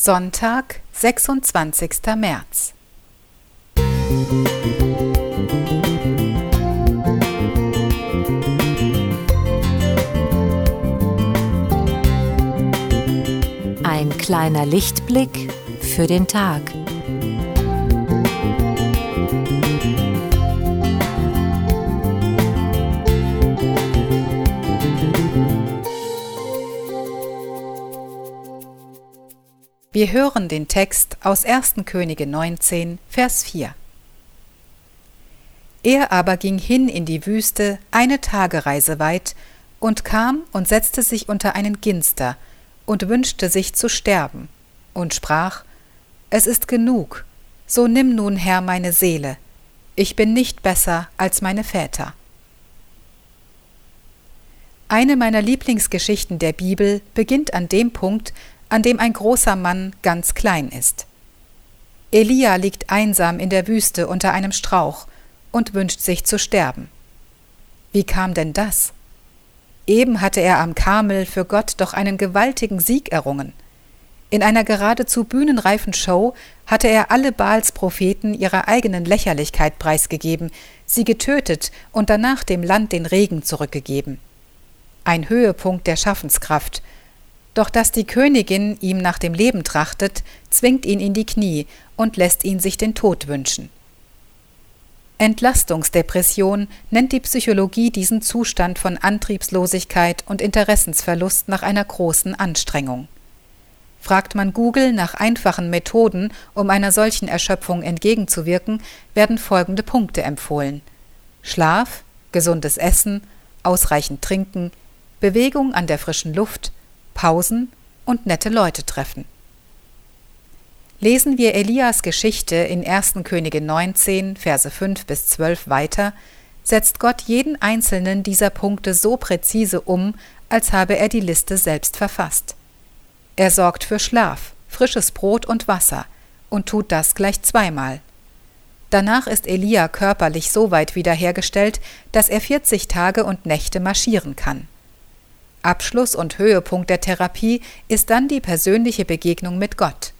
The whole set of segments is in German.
Sonntag, 26. März. Ein kleiner Lichtblick für den Tag. Wir hören den Text aus 1. Könige 19, Vers 4. Er aber ging hin in die Wüste eine Tagereise weit und kam und setzte sich unter einen Ginster und wünschte sich zu sterben und sprach, Es ist genug, so nimm nun Herr meine Seele, ich bin nicht besser als meine Väter. Eine meiner Lieblingsgeschichten der Bibel beginnt an dem Punkt, an dem ein großer Mann ganz klein ist. Elia liegt einsam in der Wüste unter einem Strauch und wünscht sich zu sterben. Wie kam denn das? Eben hatte er am Karmel für Gott doch einen gewaltigen Sieg errungen. In einer geradezu bühnenreifen Show hatte er alle Baals Propheten ihrer eigenen Lächerlichkeit preisgegeben, sie getötet und danach dem Land den Regen zurückgegeben. Ein Höhepunkt der Schaffenskraft, doch dass die Königin ihm nach dem Leben trachtet, zwingt ihn in die Knie und lässt ihn sich den Tod wünschen. Entlastungsdepression nennt die Psychologie diesen Zustand von Antriebslosigkeit und Interessensverlust nach einer großen Anstrengung. Fragt man Google nach einfachen Methoden, um einer solchen Erschöpfung entgegenzuwirken, werden folgende Punkte empfohlen Schlaf, gesundes Essen, ausreichend Trinken, Bewegung an der frischen Luft, Pausen und nette Leute treffen. Lesen wir Elias Geschichte in 1. Könige 19, Verse 5 bis 12 weiter, setzt Gott jeden einzelnen dieser Punkte so präzise um, als habe er die Liste selbst verfasst. Er sorgt für Schlaf, frisches Brot und Wasser und tut das gleich zweimal. Danach ist Elia körperlich so weit wiederhergestellt, dass er 40 Tage und Nächte marschieren kann. Abschluss und Höhepunkt der Therapie ist dann die persönliche Begegnung mit Gott.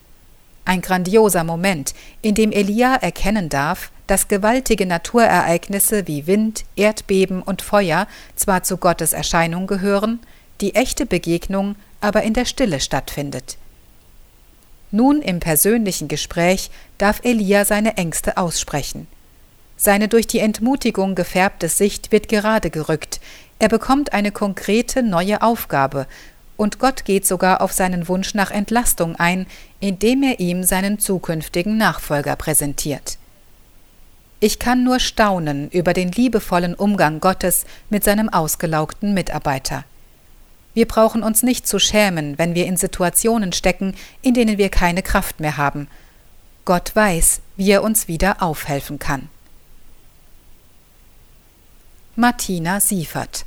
Ein grandioser Moment, in dem Elia erkennen darf, dass gewaltige Naturereignisse wie Wind, Erdbeben und Feuer zwar zu Gottes Erscheinung gehören, die echte Begegnung aber in der Stille stattfindet. Nun im persönlichen Gespräch darf Elia seine Ängste aussprechen. Seine durch die Entmutigung gefärbte Sicht wird gerade gerückt, er bekommt eine konkrete neue Aufgabe, und Gott geht sogar auf seinen Wunsch nach Entlastung ein, indem er ihm seinen zukünftigen Nachfolger präsentiert. Ich kann nur staunen über den liebevollen Umgang Gottes mit seinem ausgelaugten Mitarbeiter. Wir brauchen uns nicht zu schämen, wenn wir in Situationen stecken, in denen wir keine Kraft mehr haben. Gott weiß, wie er uns wieder aufhelfen kann. Martina Siefert